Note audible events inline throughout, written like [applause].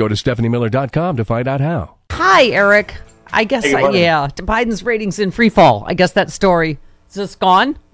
Go to StephanieMiller.com to find out how. Hi, Eric. I guess, Hey, I, Martin. yeah, Biden's ratings in free fall. I guess that story is just gone. [laughs]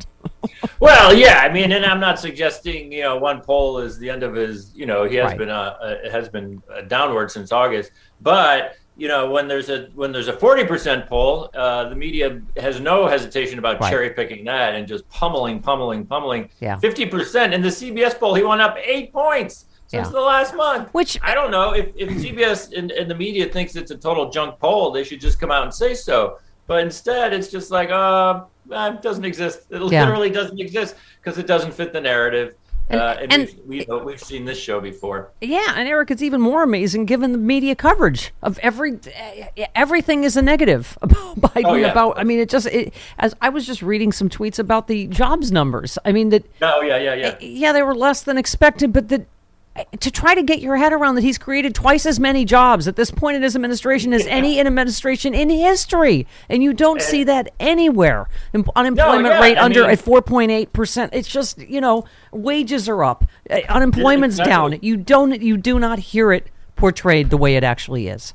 Well, yeah, I mean, and I'm not suggesting you know one poll is the end of his. You know, he has Right. been uh, uh, has been uh, downward since August. But you know, when there's a when there's a 40 percent poll, uh, the media has no hesitation about Right. cherry picking that and just pummeling, pummeling, pummeling. Yeah. 50 percent in the CBS poll, he went up eight points since Yeah. the last month. Which- I don't know if if CBS and, and the media thinks it's a total junk poll, they should just come out and say so. But instead, it's just like, uh, uh, it doesn't exist. It Yeah. literally doesn't exist because it doesn't fit the narrative. And- uh, and, and- we've, we, we've seen this show before. Yeah, and Eric, it's even more amazing given the media coverage of every eh, everything is a negative [laughs] about Biden. Oh, yeah. About I mean, it just it, as I was just reading some tweets about the jobs numbers. I mean that Oh yeah, yeah, yeah. yeah, they were less than expected, but that to try to get your head around that he's created twice as many jobs at this point in his administration as any in administration in history, and you don't see that anywhere. Em- Unemployment yeah, rate I under mean- at four point eight percent. It's just you know wages are up, uh, unemployment's Exactly. down. You don't you do not hear it portrayed the way it actually is.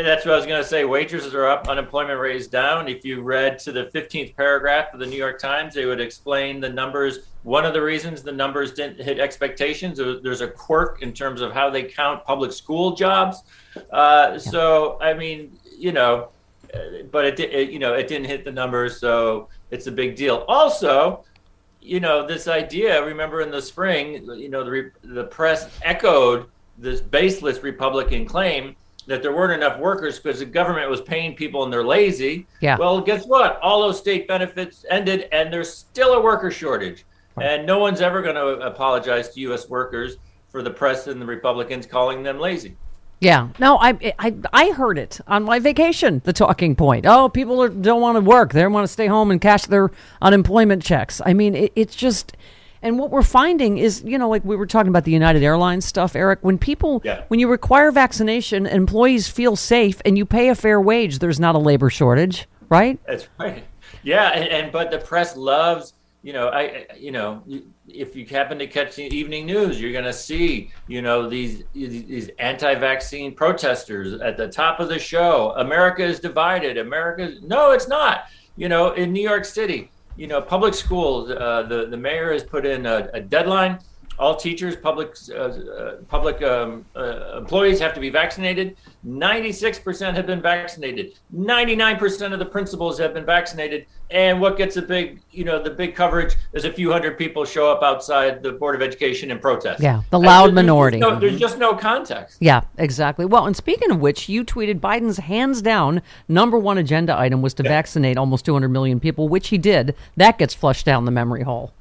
And that's what I was going to say. Wages are up, unemployment rate is down. If you read to the 15th paragraph of the New York Times, they would explain the numbers. One of the reasons the numbers didn't hit expectations, there's a quirk in terms of how they count public school jobs. Uh, So, I mean, you know, but it, it, you know, it didn't hit the numbers, so it's a big deal. Also, you know, this idea. Remember in the spring, you know, the the press echoed this baseless Republican claim that there weren't enough workers because the government was paying people and they're lazy. Yeah. Well, guess what? All those state benefits ended, and there's still a worker shortage. And no one's ever going to apologize to U.S. workers for the press and the Republicans calling them lazy. Yeah, no, I, I I heard it on my vacation. The talking point. Oh, people are, don't want to work; they want to stay home and cash their unemployment checks. I mean, it, it's just, and what we're finding is, you know, like we were talking about the United Airlines stuff, Eric. When people, Yeah. when you require vaccination, employees feel safe, and you pay a fair wage. There's not a labor shortage, right? That's right. Yeah, and, and but the press loves, you know, I, I- you know, if you happen to catch the evening news, you're going to see, you know, these these anti-vaccine protesters at the top of the show. America is divided. America, no, it's not. You know, in New York City, you know, public schools, uh, the the mayor has put in a, a deadline. All teachers, public uh, uh, public um, uh, employees have to be vaccinated. Ninety-six percent have been vaccinated. Ninety-nine percent of the principals have been vaccinated. And what gets a big, you know, the big coverage is a few hundred people show up outside the Board of Education and protest. Yeah, the loud there's just minority. no- there's just no context. Yeah, exactly. Well, and speaking of which, you tweeted Biden's hands down number one agenda item was to vaccinate almost 200 million people, which he did. That gets flushed down the memory hole,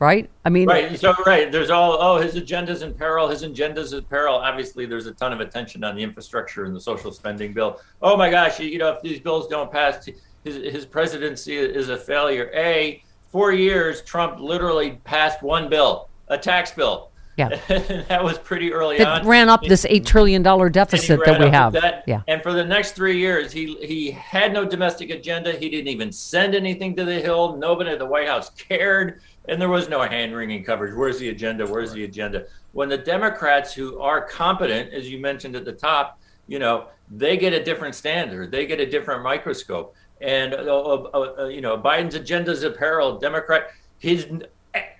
right? I mean, Right. So right, there's all oh his agenda's in peril. His agenda's in peril. Obviously, there's a ton of attention on the infrastructure and the social spending bill. Oh my gosh, you know if these bills don't pass, his his presidency is a failure. A four years, Trump literally passed one bill, a tax bill. Yeah. [laughs] that was pretty early That on. ran up this $8 trillion deficit that we have. that. Yeah. And for the next three years, he he had no domestic agenda. He didn't even send anything to the Hill. Nobody at the White House cared, and there was no hand wringing coverage. Where's the agenda? Where's the agenda? When the Democrats, who are competent, as you mentioned at the top, you know, they get a different standard. They get a different microscope. And uh, uh, uh, you know, Biden's agenda's apparel. Democrat, his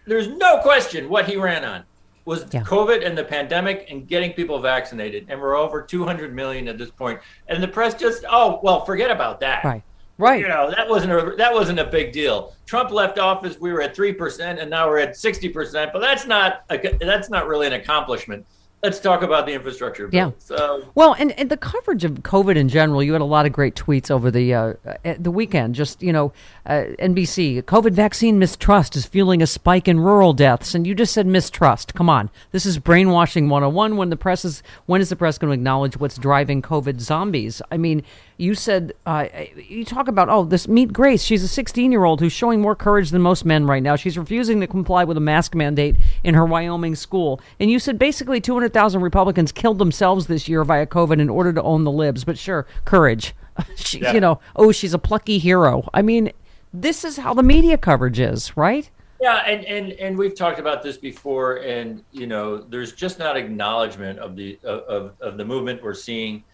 there's no question what he ran on was Yeah. COVID and the pandemic and getting people vaccinated. And we're over 200 million at this point. And the press just, oh, well, forget about that. Right. Right. You know, that wasn't a that wasn't a big deal. Trump left office, we were at 3% and now we're at 60%, but that's not a, that's not really an accomplishment. Let's talk about the infrastructure bill. Yeah. So Well, and, and the coverage of COVID in general, you had a lot of great tweets over the uh, uh, the weekend. Just you know, uh, NBC COVID vaccine mistrust is fueling a spike in rural deaths, and you just said mistrust. Come on, this is brainwashing 101. When the press is when is the press going to acknowledge what's driving COVID zombies? I mean, you said uh, you talk about oh this meet Grace. She's a 16 year old who's showing more courage than most men right now. She's refusing to comply with a mask mandate in her Wyoming school, and you said basically 200,000 Republicans killed themselves this year via COVID in order to own the libs. But sure, courage. [laughs] she, Yeah. You know, oh she's a plucky hero. I mean, this is how the media coverage is, right? Yeah, and, and and we've talked about this before, and you know, there's just not acknowledgement of the of of the movement we're seeing.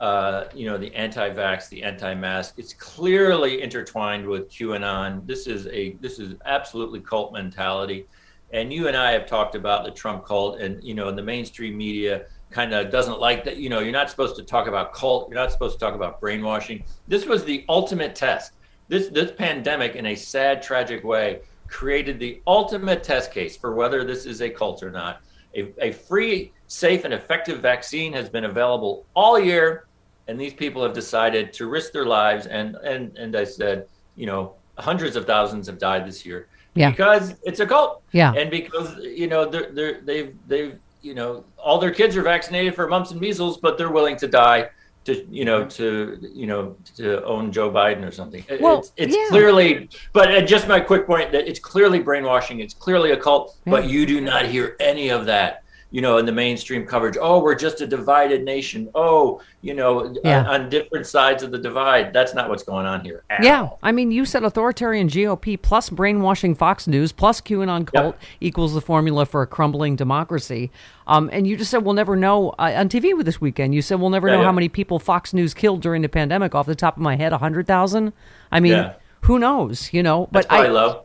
Uh, you know, the anti-vax, the anti-mask. It's clearly intertwined with QAnon. This is a this is absolutely cult mentality, and you and I have talked about the Trump cult, and you know, in the mainstream media kind of doesn't like that. You know, you're not supposed to talk about cult. You're not supposed to talk about brainwashing. This was the ultimate test. This this pandemic, in a sad, tragic way, created the ultimate test case for whether this is a cult or not. A, a free, safe, and effective vaccine has been available all year, and these people have decided to risk their lives. And and and I said, you know, hundreds of thousands have died this year Yeah. because it's a cult. Yeah. and because you know they're, they're they've they've you know all their kids are vaccinated for mumps and measles, but they're willing to die to you know to you know to own Joe Biden or something. Well, it's it's yeah. clearly, but uh, just my quick point that it's clearly brainwashing. It's clearly a cult, but you do not hear any of that. You know, in the mainstream coverage, oh, we're just a divided nation. Oh, you know, Yeah. on, on different sides of the divide. That's not what's going on here. Yeah, all. I mean, you said authoritarian GOP plus brainwashing Fox News plus QAnon cult equals the formula for a crumbling democracy. Um, and you just said we'll never know uh, on TV with this weekend. You said we'll never Yeah, know how many people Fox News killed during the pandemic. Off the top of my head, hundred thousand. I mean, who knows? You know, but I, low.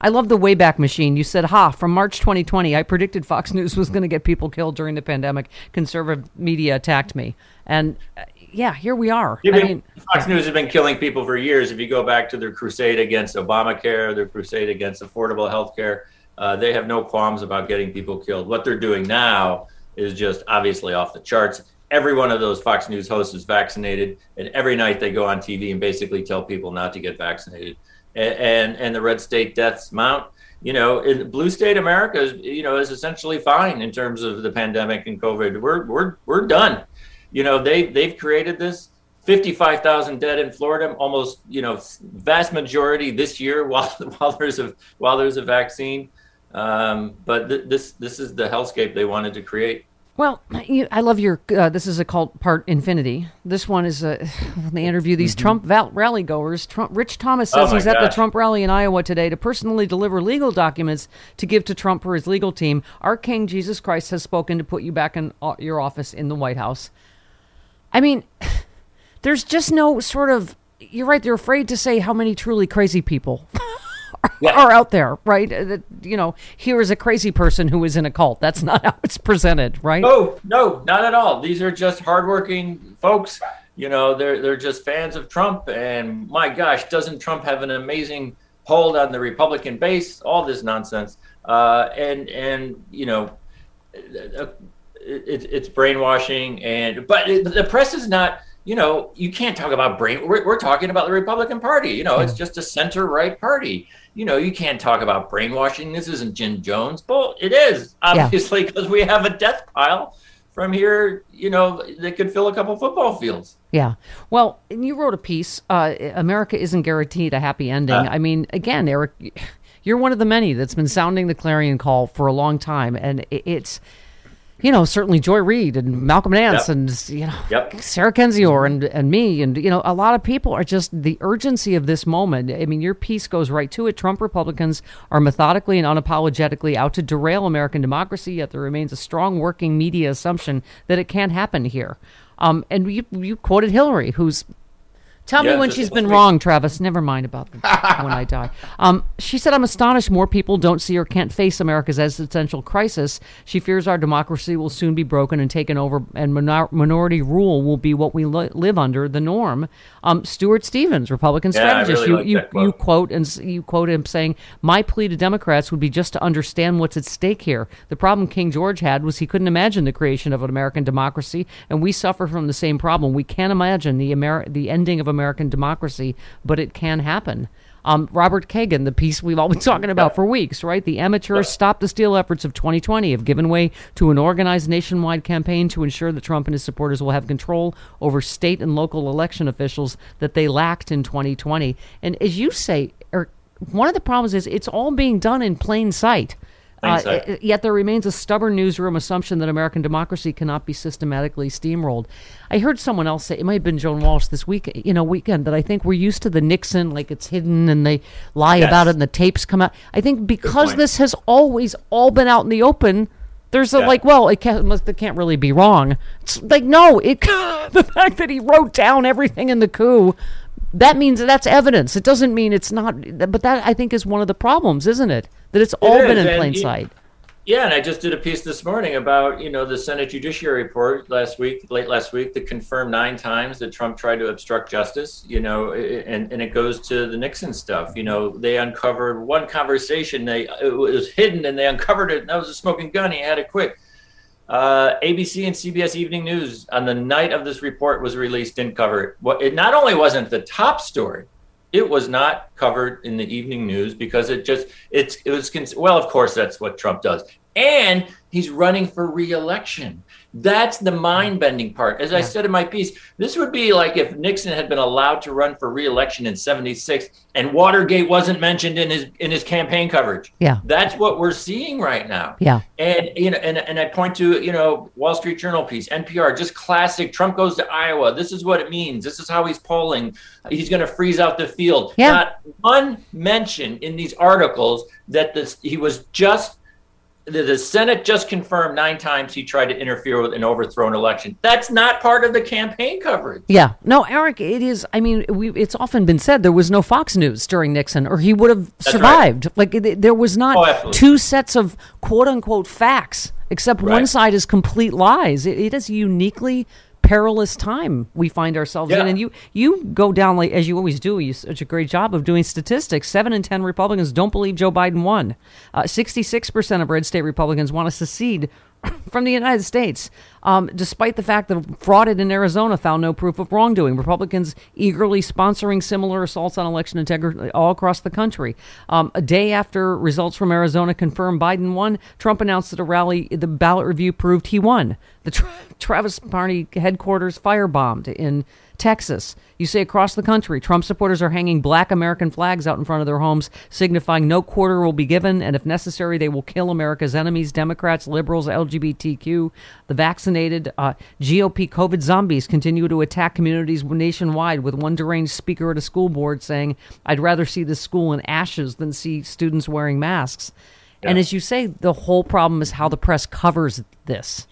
I love the Wayback Machine. You said, ha, from March 2020, I predicted Fox News was going to get people killed during the pandemic. Conservative media attacked me. And uh, yeah, here we are. Yeah, I mean, Fox News has been killing people for years. If you go back to their crusade against Obamacare, their crusade against affordable health care, uh, they have no qualms about getting people killed. What they're doing now is just obviously off the charts. Every one of those Fox News hosts is vaccinated, and every night they go on TV and basically tell people not to get vaccinated. And and, the red state deaths mount. You know, in blue state America is you know is essentially fine in terms of the pandemic and COVID. We're we're we're done you know they they've created this 55,000 dead in Florida almost you know vast majority this year [laughs] while while there's a while there's a vaccine um, but th- this this is the hellscape they wanted to create Well, you, I love your. Uh, this is a cult part infinity. This one is a. [sighs] They interview these Mm-hmm. Trump val- rally goers. Trump, Rich Thomas Oh says my he's at the. Trump rally in Iowa today to personally deliver legal documents to give to Trump for his legal team. Our King Jesus Christ has spoken to put you back in uh, your office in the White House. I mean, [sighs] there's just no sort of. You're right. They're afraid to say how many truly crazy people [laughs] are out there, right? Uh, That you know, here is a crazy person who is in a cult. That's not [laughs] how it's presented, right? No, no, not at all. These are just hardworking folks. You know, they're they're just fans of Trump. And my gosh, doesn't Trump have an amazing hold on the Republican base? All this nonsense. Uh, and and you know, uh, it, it's brainwashing. And but it, the press is not. You know, you can't talk about brain. We're, we're talking about the Republican Party. You know, it's just a center right party. You know, you can't talk about brainwashing. This isn't Jim Jones. Well, it is obviously because we have a death pile from here. You know, that could fill a couple football fields. Yeah. Well, and you wrote a piece. Uh, America isn't guaranteed a happy ending. Uh. I mean, again, Eric, you're one of the many that's been sounding the clarion call for a long time, and it's. You know, certainly Joy Reid and Malcolm Nance Yep. and you know Yep. Sarah Kendzior and and me and you know a lot of people are just the urgency of this moment. I mean, your piece goes right to it. Trump Republicans are methodically and unapologetically out to derail American democracy. Yet there remains a strong working media assumption that it can't happen here. Um, and you you quoted Hillary, who's Tell me when she's been wrong, Travis. Never mind about the, [laughs] when I die. Um, she said, I'm astonished more people don't see or can't face America's existential crisis. She fears our democracy will soon be broken and taken over, and minor- minority rule will be what we li- live under, the norm. Um, Stuart Stevens, Republican Yeah, strategist, really you, like you, quote. you quote and you quote him saying, "My plea to Democrats would be just to understand what's at stake here. The problem King George had was he couldn't imagine the creation of an American democracy, and we suffer from the same problem. We can't imagine the Amer- the ending of American democracy, but it can happen." Um, Robert Kagan, the piece we've all been talking about for weeks, right? The amateurs stop the steal efforts of 2020 have given way to an organized nationwide campaign to ensure that Trump and his supporters will have control over state and local election officials that they lacked in 2020. And as you say, Eric, one of the problems is it's all being done in plain sight. Uh, yet there remains a stubborn newsroom assumption that American democracy cannot be systematically steamrolled. I heard someone else say it might have been Joan Walsh this week, you know, weekend that I think we're used to the Nixon, like it's hidden and they lie Yes. about it and the tapes come out. I think because this has always all been out in the open. There's a Yeah. like, well, it can't, must, it can't really be wrong. It's like, no, it [laughs] the fact that he wrote down everything in the coup, that means that's evidence. It doesn't mean it's not. But that I think is one of the problems, isn't it? That it's all is, been in and plain you- sight. Yeah, and I just did a piece this morning about you know the Senate Judiciary Report last week, late last week, that confirmed nine times that Trump tried to obstruct justice. You know, and and it goes to the Nixon stuff. You know, they uncovered one conversation. They it was hidden, and they uncovered it. And that was a smoking gun. He had it quick. Uh, ABC and CBS Evening News on the night of this report was released didn't cover it. What it not only wasn't the top story, it was not covered in the evening news because it just it's it was well of course that's what Trump does and he's running for re-election that's the mind-bending part as i said in my piece this would be like if nixon had been allowed to run for re-election in 76 and watergate wasn't mentioned in his in his campaign coverage Yeah. that's what we're seeing right now Yeah. and you know, and, and I point to you know Wall Street Journal piece, NPR, just classic. Trump goes to Iowa. This is what it means. This is how he's polling. He's going to freeze out the field. Yeah. Not one mention in these articles that this he was just. The, the Senate just confirmed nine times he tried to interfere with an overthrown election. That's not part of the campaign coverage. Yeah. No, Eric, it is. I mean, we, it's often been said there was no Fox News during Nixon, or he would have right. survived. Like, it, there was not Oh, two sets of quote unquote facts, except one side is complete lies. It, it is uniquely perilous time we find ourselves in. And you, you go down, like, as you always do, you such a great job of doing statistics. Seven in 10 Republicans don't believe Joe Biden won. Uh, 66% of red state Republicans want to secede from the United States, um, despite the fact that fraudit in Arizona found no proof of wrongdoing. Republicans eagerly sponsoring similar assaults on election integrity all across the country. Um, a day after results from Arizona confirmed Biden won, Trump announced at a rally the ballot review proved he won. The Tra- [laughs] Travis Party headquarters firebombed in Texas. You say across the country, Trump supporters are hanging black American flags out in front of their homes, signifying no quarter will be given, and if necessary, they will kill America's enemies Democrats, liberals, LGBTQ, the vaccinated. Uh, GOP COVID zombies continue to attack communities nationwide, with one deranged speaker at a school board saying, I'd rather see this school in ashes than see students wearing masks. And as you say, the whole problem is how the press covers this.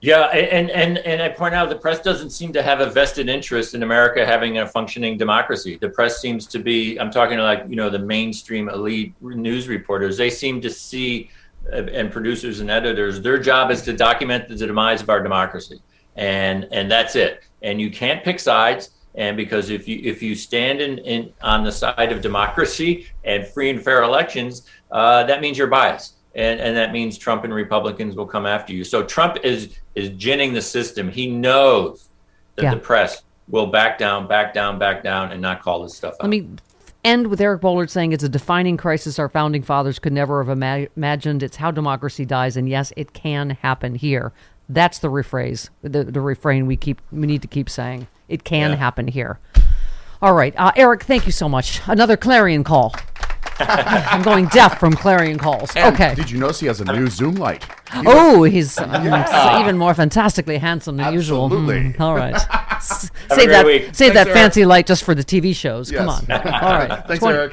Yeah, and, and and I point out the press doesn't seem to have a vested interest in America having a functioning democracy. The press seems to be I'm talking like, you know, the mainstream elite news reporters. They seem to see uh, and producers and editors, their job is to document the demise of our democracy. And and that's it. And you can't pick sides and because if you if you stand in, in on the side of democracy and free and fair elections, uh, that means you're biased and, and that means Trump and Republicans will come after you. So Trump is is ginning the system. He knows that yeah. the press will back down, back down, back down, and not call this stuff out. Let me end with Eric Boehlert saying it's a defining crisis our founding fathers could never have ima- imagined. It's how democracy dies, and yes, it can happen here. That's the rephrase, the, the refrain we keep we need to keep saying. It can yeah. happen here. All right, uh, Eric, thank you so much. Another clarion call. [laughs] I'm going deaf from clarion calls. And okay. Did you notice he has a new zoom light? He oh, he's [laughs] um, yeah. even more fantastically handsome than Absolutely. usual. Mm, all right. [laughs] save that, week. save Thanks, that Eric. fancy light just for the TV shows. Yes. Come on. all right. Thanks, 20, Eric.